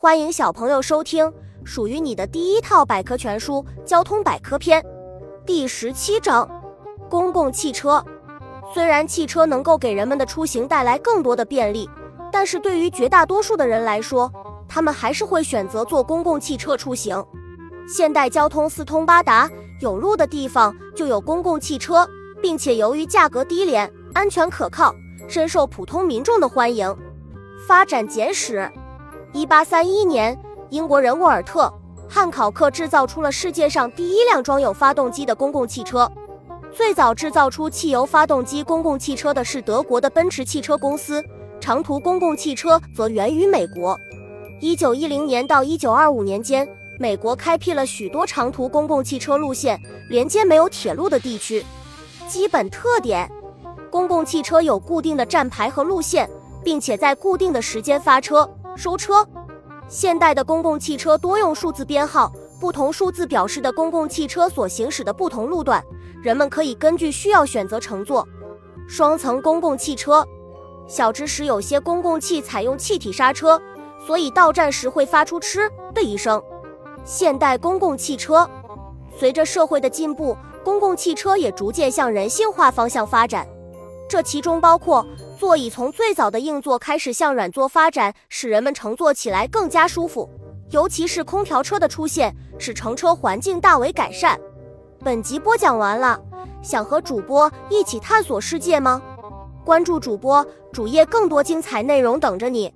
欢迎小朋友收听属于你的第一套百科全书《交通百科篇》第十七章：公共汽车。虽然汽车能够给人们的出行带来更多的便利，但是对于绝大多数的人来说，他们还是会选择坐公共汽车出行。现代交通四通八达，有路的地方就有公共汽车，并且由于价格低廉、安全可靠，深受普通民众的欢迎。发展简史。一八三一年，英国人沃尔特·汉考克制造出了世界上第一辆装有发动机的公共汽车。最早制造出汽油发动机公共汽车的是德国的奔驰汽车公司，长途公共汽车则源于美国。一九一零年到一九二五年间，美国开辟了许多长途公共汽车路线，连接没有铁路的地区。基本特点：公共汽车有固定的站牌和路线，并且在固定的时间发车。收车，现代的公共汽车多用数字编号，不同数字表示的公共汽车所行驶的不同路段，人们可以根据需要选择乘坐。双层公共汽车，小知识：有些公共汽采用气体刹车，所以到站时会发出嗤的一声。现代公共汽车，随着社会的进步，公共汽车也逐渐向人性化方向发展，这其中包括。座椅从最早的硬座开始向软座发展，使人们乘坐起来更加舒服。尤其是空调车的出现，使乘车环境大为改善。本集播讲完了，想和主播一起探索世界吗？关注主播主页，更多精彩内容等着你。